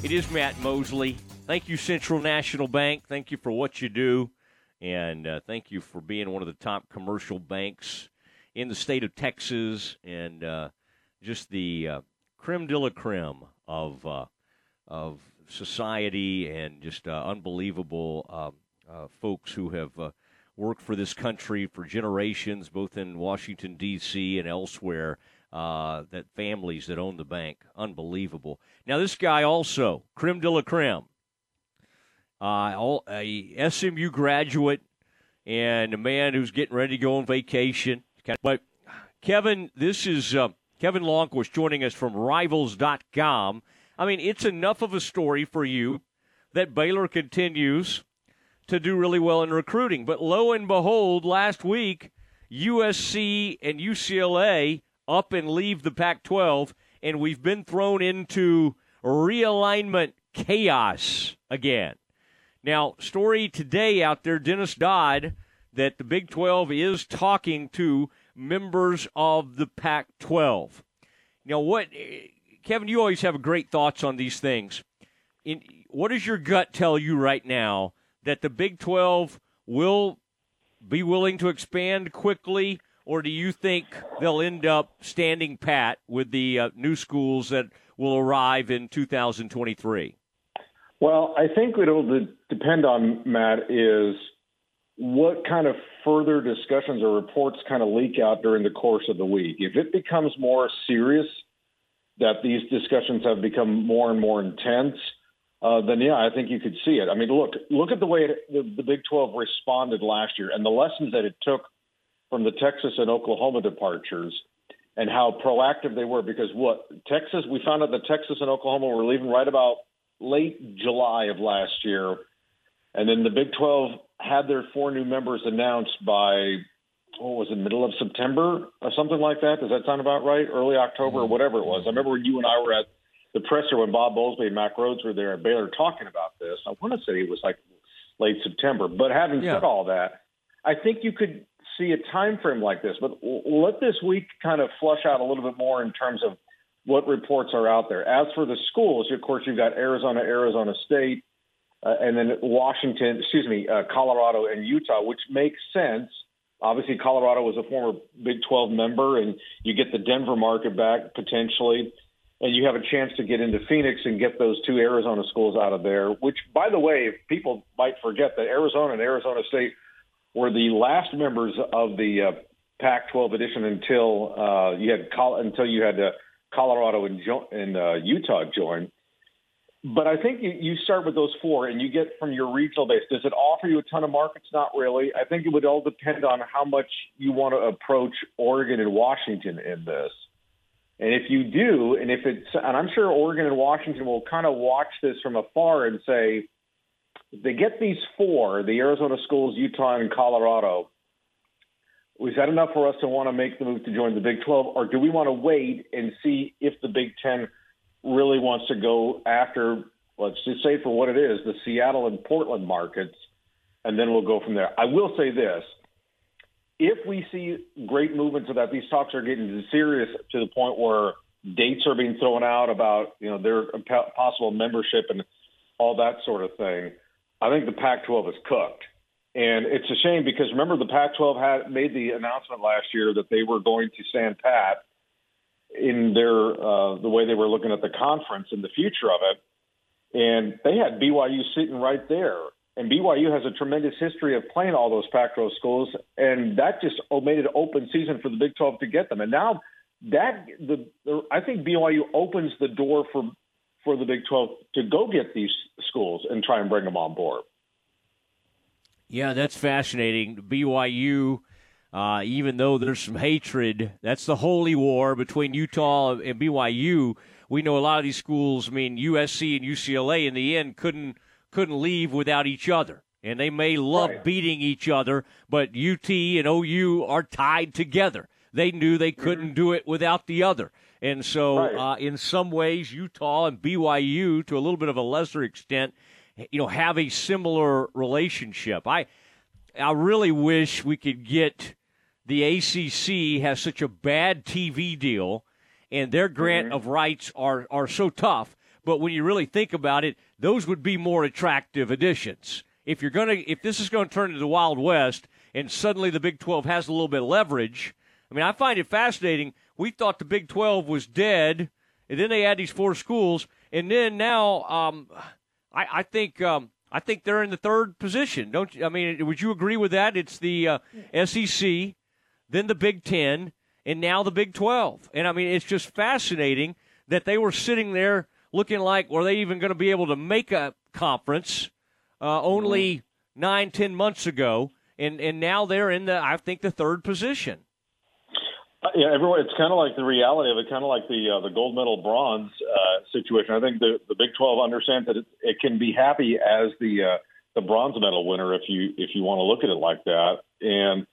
It is Matt Mosley. Thank you, Central National Bank. Thank you for what you do. And uh, thank you for being one of the top commercial banks in the state of Texas and uh, just the uh, creme de la creme of, uh, of society and just uh, unbelievable um, uh, folks who have worked for this country for generations, both in Washington, D.C. and elsewhere uh, that families that own the bank. Unbelievable. Now, this guy also, creme de la creme, uh, all, a SMU graduate and a man who's getting ready to go on vacation. But Kevin, this is uh, Kevin Lonnquist joining us from Rivals.com. I mean, it's enough of a story for you that Baylor continues to do really well in recruiting. But lo and behold, last week, USC and UCLA up and leave the Pac 12, and we've been thrown into realignment chaos again. Now, story today out there, Dennis Dodd, that the Big 12 is talking to members of the Pac 12. Now, what, eh, Kevin, you always have great thoughts on these things. In, what does your gut tell you right now that the Big 12 will be willing to expand quickly or do you think they'll end up standing pat with the uh, new schools that will arrive in 2023? Well, I think what it'll de- depend on Matt is what kind of further discussions or reports kind of leak out during the course of the week. If it becomes more serious that these discussions have become more and more intense, uh, then yeah, I think you could see it. I mean, look, look at the way it, the, the Big 12 responded last year and the lessons that it took from the Texas and Oklahoma departures and how proactive they were. Because what Texas, we found out that Texas and Oklahoma were leaving right about late July of last year, and then the Big 12 had their four new members announced by what was it, middle of September or something like that? Does that sound about right? Early October or mm-hmm. whatever it was. I remember when you and I were at the presser when Bob Bowlesby and Mack Rhoades were there at Baylor talking about this. I want to say it was like late September. But having yeah. said all that, I think you could see a time frame like this. But let this week kind of flush out a little bit more in terms of what reports are out there. As for the schools, of course, you've got Arizona, Arizona State, uh, and then Washington, excuse me, uh, Colorado and Utah, which makes sense. Obviously, Colorado was a former Big 12 member, and you get the Denver market back potentially, and you have a chance to get into Phoenix and get those two Arizona schools out of there. Which, by the way, people might forget that Arizona and Arizona State were the last members of the uh, Pac-12 edition until uh, you had Col- until you had uh, Colorado and, jo- and uh, Utah join. But I think you, you start with those four, and you get from your regional base. Does it offer you a ton of markets? Not really. I think it would all depend on how much you want to approach Oregon and Washington in this. And if you do, and if it's, and I'm sure Oregon and Washington will kind of watch this from afar and say, they get these four, the Arizona schools, Utah, and Colorado, is that enough for us to want to make the move to join the Big 12, or do we want to wait and see if the Big 10 really wants to go after, let's just say for what it is, the Seattle and Portland markets, and then we'll go from there. I will say this. If we see great movement so that these talks are getting serious to the point where dates are being thrown out about, you know, their possible membership and all that sort of thing – I think the Pac-12 is cooked. And it's a shame because remember the Pac-12 had made the announcement last year that they were going to stand pat in their uh, the way they were looking at the conference and the future of it. And they had BYU sitting right there. And BYU has a tremendous history of playing all those Pac-12 schools, and that just made it an open season for the Big 12 to get them. And now that the, the I think BYU opens the door for for the Big 12 to go get these schools and try and bring them on board. Yeah, that's fascinating. BYU, uh, even though there's some hatred, that's the holy war between Utah and BYU. We know a lot of these schools. I mean, USC and UCLA in the end couldn't couldn't leave without each other, and they may love right. beating each other, but UT and OU are tied together. They knew they couldn't mm-hmm. do it without the other. And so, right. uh, in some ways, Utah and BYU, to a little bit of a lesser extent, you know, have a similar relationship. I, I really wish we could get the ACC has such a bad TV deal, and their grant mm-hmm. of rights are are so tough. but when you really think about it, those would be more attractive additions. If you're to, if this is going to turn into the Wild West, and suddenly the Big 12 has a little bit of leverage, I mean, I find it fascinating. We thought the Big 12 was dead, and then they add these four schools, and then now, um, I, I think. Um, I think they're in the third position. Don't you? I mean, would you agree with that? It's the uh, SEC, then the Big Ten, and now the Big Twelve. And I mean, it's just fascinating that they were sitting there looking like, were they even going to be able to make a conference uh, only mm-hmm. nine, ten months ago? And and now they're in the, I think, the third position. Uh, yeah, everyone. It's kind of like the reality of it, kind of like the uh, the gold medal bronze uh, situation. I think the the Big Twelve understands that it, it can be happy as the uh, the bronze medal winner if you if you want to look at it like that. And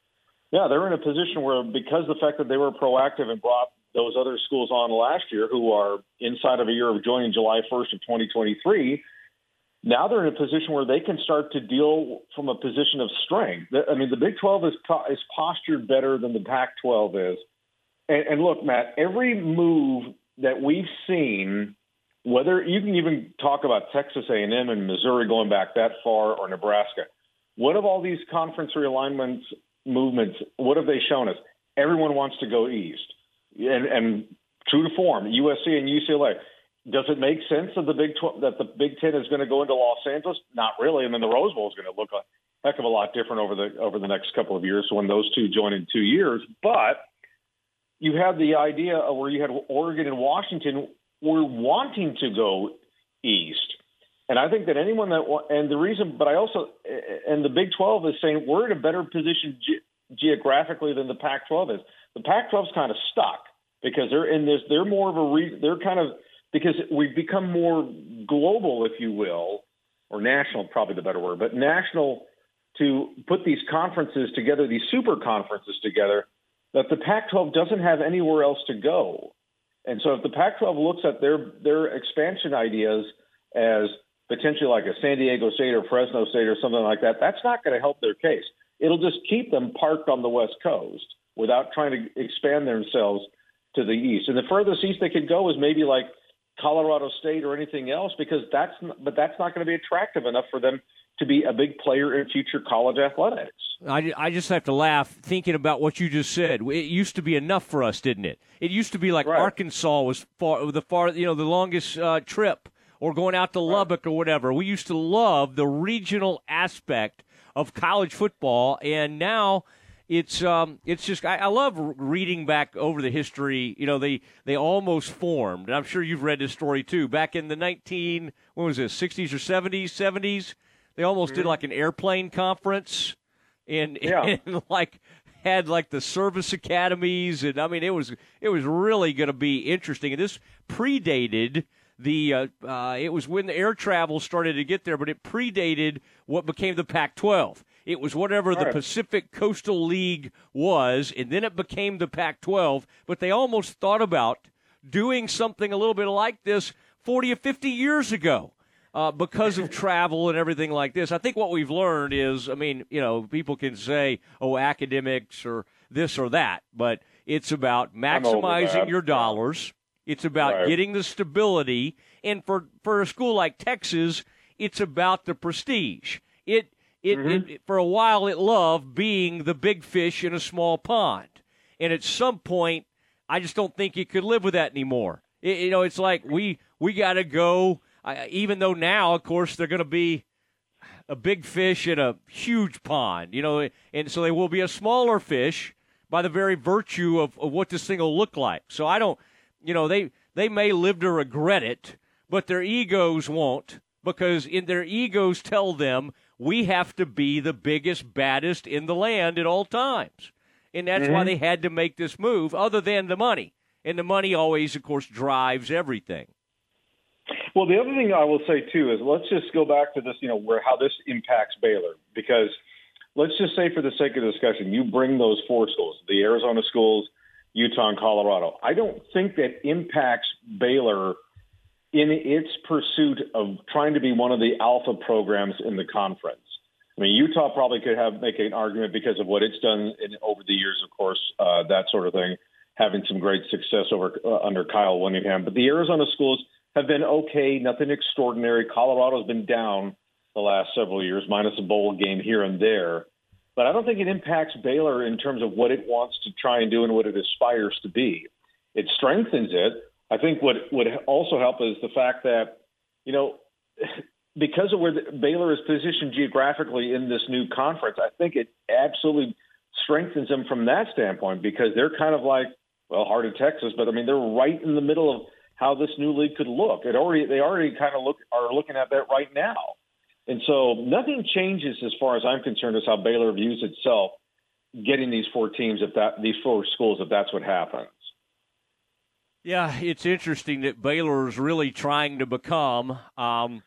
yeah, they're in a position where because the fact that they were proactive and brought those other schools on last year who are inside of a year of joining July 1st of 2023, now they're in a position where they can start to deal from a position of strength. I mean, the Big 12 is, is postured better than the Pac 12 is. And, and look, Matt, every move that we've seen, whether you can even talk about Texas A&M and Missouri going back that far or Nebraska, what of all these conference realignments movements, what have they shown us? Everyone wants to go east and, and true to form, USC and UCLA. Does it make sense that the Big that the Big Ten is going to go into Los Angeles? Not really. And then the Rose Bowl is going to look a heck of a lot different over the over the next couple of years when those two join in two years. But you had the idea of where you had Oregon and Washington were wanting to go east. And I think that anyone that and the reason, but I also and the Big 12 is saying we're in a better position ge- geographically than the Pac 12 is. The Pac-12 is kind of stuck because they're in this. They're more of a. Re, they're kind of because we've become more global, if you will, or national, probably the better word, but national to put these conferences together, these super conferences together, that the Pac-12 doesn't have anywhere else to go. And so, if the Pac-12 looks at their their expansion ideas as potentially like a San Diego State or Fresno State or something like that, that's not going to help their case. It'll just keep them parked on the West Coast without trying to expand themselves to the east. And the furthest east they could go is maybe like Colorado State or anything else, because that's but that's not going to be attractive enough for them to be a big player in future college athletics. I, I just have to laugh thinking about what you just said. It used to be enough for us, didn't it? It used to be like right. Arkansas was far the far you know the longest uh, trip, or going out to right. Lubbock or whatever. We used to love the regional aspect of college football, and now it's um, it's just I, I, love reading back over the history. You know, they they almost formed. And I'm sure you've read this story too. Back in the 19 what was this 60s or 70s 70s, they almost mm-hmm. did like an airplane conference, and, yeah. and like had like the service academies, and I mean it was it was really going to be interesting. And this predated the uh, uh, it was when the air travel started to get there, but it predated what became the Pac-12 it was whatever All the right. Pacific Coastal League was, and then it became the Pac 12. But they almost thought about doing something a little bit like this 40 or 50 years ago. Uh, because of travel and everything like this. I think what we've learned is, I mean, you know, people can say, oh, academics or this or that, but it's about maximizing your dollars. It's about right. getting the stability. And for, for a school like Texas, it's about the prestige. It it, mm-hmm. it, for a while it loved being the big fish in a small pond, and at some point, I just don't think it could live with that anymore. It, you know, it's like we we got to go. I, even though now, of course, they're going to be a big fish in a huge pond, you know, and so they will be a smaller fish by the very virtue of, of what this thing will look like. So I don't, you know, they they may live to regret it, but their egos won't because in their egos tell them we have to be the biggest, baddest in the land at all times. And that's mm-hmm. why they had to make this move, other than the money. And the money always, of course, drives everything. Well, the other thing I will say too is let's just go back to this, you know, where how this impacts Baylor because let's just say for the sake of discussion, you bring those four schools, the Arizona schools, Utah and Colorado. I don't think that impacts Baylor in its pursuit of trying to be one of the alpha programs in the conference. I mean, Utah probably could have make an argument because of what it's done in, over the years, of course, uh, that sort of thing, having some great success over uh, under Kyle Whittingham. But the Arizona schools have been okay, nothing extraordinary. Colorado's been down the last several years, minus a bowl game here and there. But I don't think it impacts Baylor in terms of what it wants to try and do and what it aspires to be. It strengthens it. I think what would also help is the fact that, you know, because of where the, Baylor is positioned geographically in this new conference, I think it absolutely strengthens them from that standpoint because they're kind of like, well, heart of Texas, but I mean they're right in the middle of how this new league could look. It already they already kind of look are looking at that right now. And so nothing changes as far as I'm concerned as how Baylor views itself getting these four teams if that these four schools if that's what happens. Yeah, it's interesting that Baylor is really trying to become um,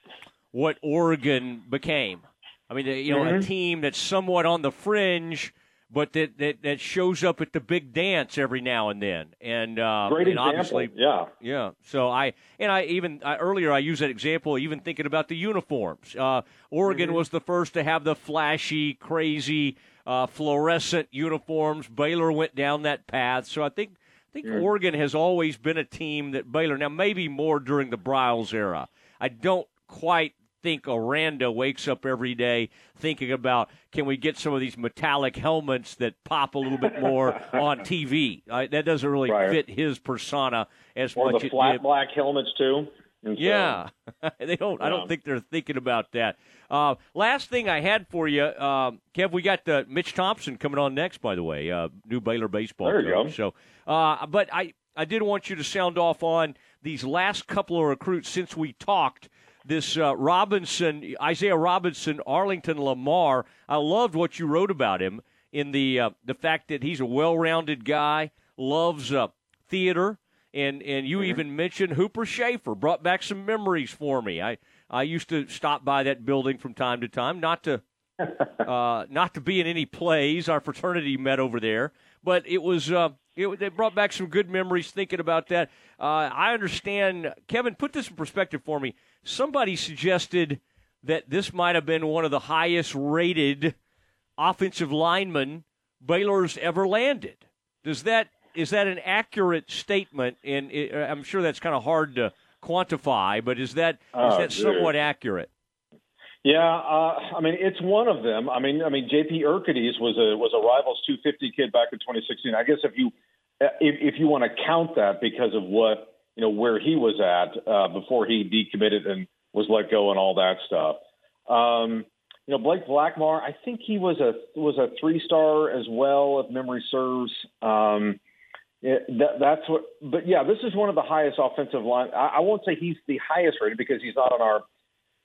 what Oregon became. I mean, you know, mm-hmm. a team that's somewhat on the fringe, but that, that, that shows up at the big dance every now and then. And uh, great and example, yeah, yeah. So I and I even I, earlier I used that example, even thinking about the uniforms. Uh, Oregon mm-hmm. was the first to have the flashy, crazy, uh, fluorescent uniforms. Baylor went down that path. So I think I think mm. Oregon has always been a team that Baylor now maybe more during the Briles era. I don't quite think Aranda wakes up every day thinking about can we get some of these metallic helmets that pop a little bit more on TV. Uh, that doesn't really right. fit his persona as or much. Or the flat black helmets too. So, yeah, they don't. Yeah. I don't think they're thinking about that. Uh, last thing I had for you, uh, Kev, we got uh, Mitch Thompson coming on next. By the way, uh, new Baylor baseball there you coach. Go. So, uh, but I I did want you to sound off on these last couple of recruits since we talked this uh, Robinson, Isaiah Robinson, Arlington Lamar. I loved what you wrote about him in the uh, the fact that he's a well-rounded guy, loves uh, theater, and and you mm-hmm. even mentioned Hooper Schaefer brought back some memories for me. I I used to stop by that building from time to time, not to uh, not to be in any plays. Our fraternity met over there, but it was uh, it, they brought back some good memories thinking about that. Uh, I understand, Kevin. Put this in perspective for me somebody suggested that this might have been one of the highest rated offensive linemen Baylor's ever landed. Does that is that an accurate statement? And I'm sure that's kind of hard to quantify, but is that oh, is that dude. somewhat accurate? Yeah, uh, I mean it's one of them. I mean, I mean J.P. Urquidez was a was a Rivals 250 kid back in 2016. I guess if you if, if you want to count that because of what you know where he was at uh, before he decommitted and was let go and all that stuff. Um, you know, Blake Blackmar, I think he was a was a three star as well, if memory serves. Um, it, that, that's what, but yeah, this is one of the highest offensive line. I, I won't say he's the highest rated because he's not on our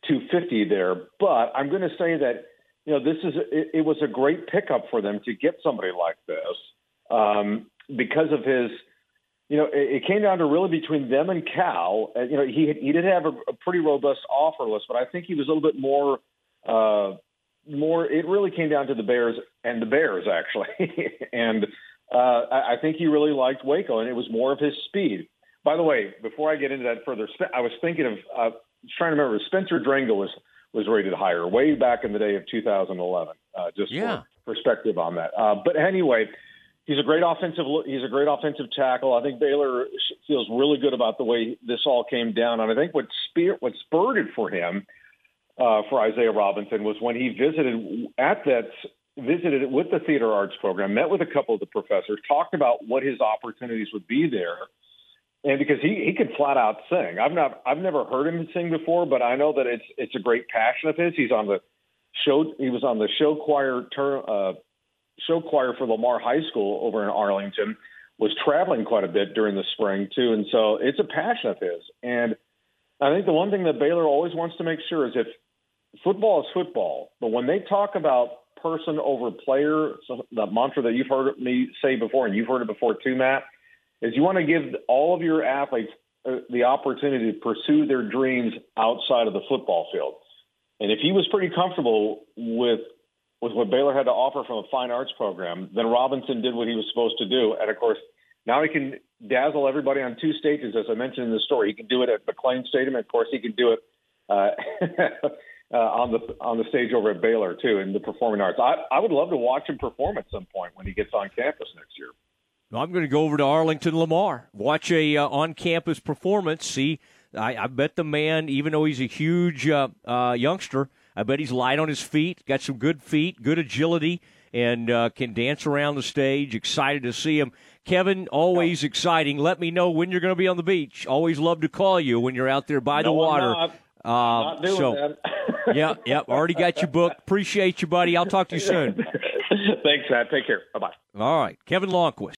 250 there, but I'm going to say that you know this is it, it was a great pickup for them to get somebody like this um, because of his you know, it, it came down to really between them and Cal. You know, he he did have a, a pretty robust offer list, but I think he was a little bit more. Uh, more, it really came down to the Bears and the Bears actually, and uh, I, I think he really liked Waco, and it was more of his speed. By the way, before I get into that further, I was thinking of uh, trying to remember Spencer Drango was was rated higher way back in the day of 2011. Uh, just yeah. for perspective on that. Uh, but anyway, he's a great offensive he's a great offensive tackle. I think Baylor feels really good about the way this all came down, and I think what spear what spurred it for him uh, for Isaiah Robinson was when he visited at that visited with the theater arts program, met with a couple of the professors, talked about what his opportunities would be there. And because he, he can flat out sing, I've not I've never heard him sing before, but I know that it's it's a great passion of his. He's on the show. He was on the show choir uh, show choir for Lamar High School over in Arlington, was traveling quite a bit during the spring too, and so it's a passion of his. And I think the one thing that Baylor always wants to make sure is if football is football, but when they talk about person over player, so the mantra that you've heard me say before, and you've heard it before too, Matt, is you want to give all of your athletes uh, the opportunity to pursue their dreams outside of the football field. And if he was pretty comfortable with with what Baylor had to offer from a fine arts program, then Robinson did what he was supposed to do. And of course, now he can dazzle everybody on two stages, as I mentioned in the story. He can do it at McLane Stadium. And of course, he can do it uh, uh, on the on the stage over at Baylor too in the performing arts. I, I would love to watch him perform at some point when he gets on campus next year. I'm going to go over to Arlington Lamar, watch a uh, on-campus performance. See, I, I, bet the man, even though he's a huge uh, uh, youngster, I bet he's light on his feet, got some good feet, good agility, and uh, can dance around the stage. Excited to see him. Kevin, always exciting. Let me know when you're going to be on the beach. Always love to call you when you're out there by no, the water. I'm not. Doing so, that. yeah, yeah. Already got you booked. Appreciate you, buddy. I'll talk to you soon. Thanks, Matt. Take care. Bye bye. All right. Kevin Lonnquist.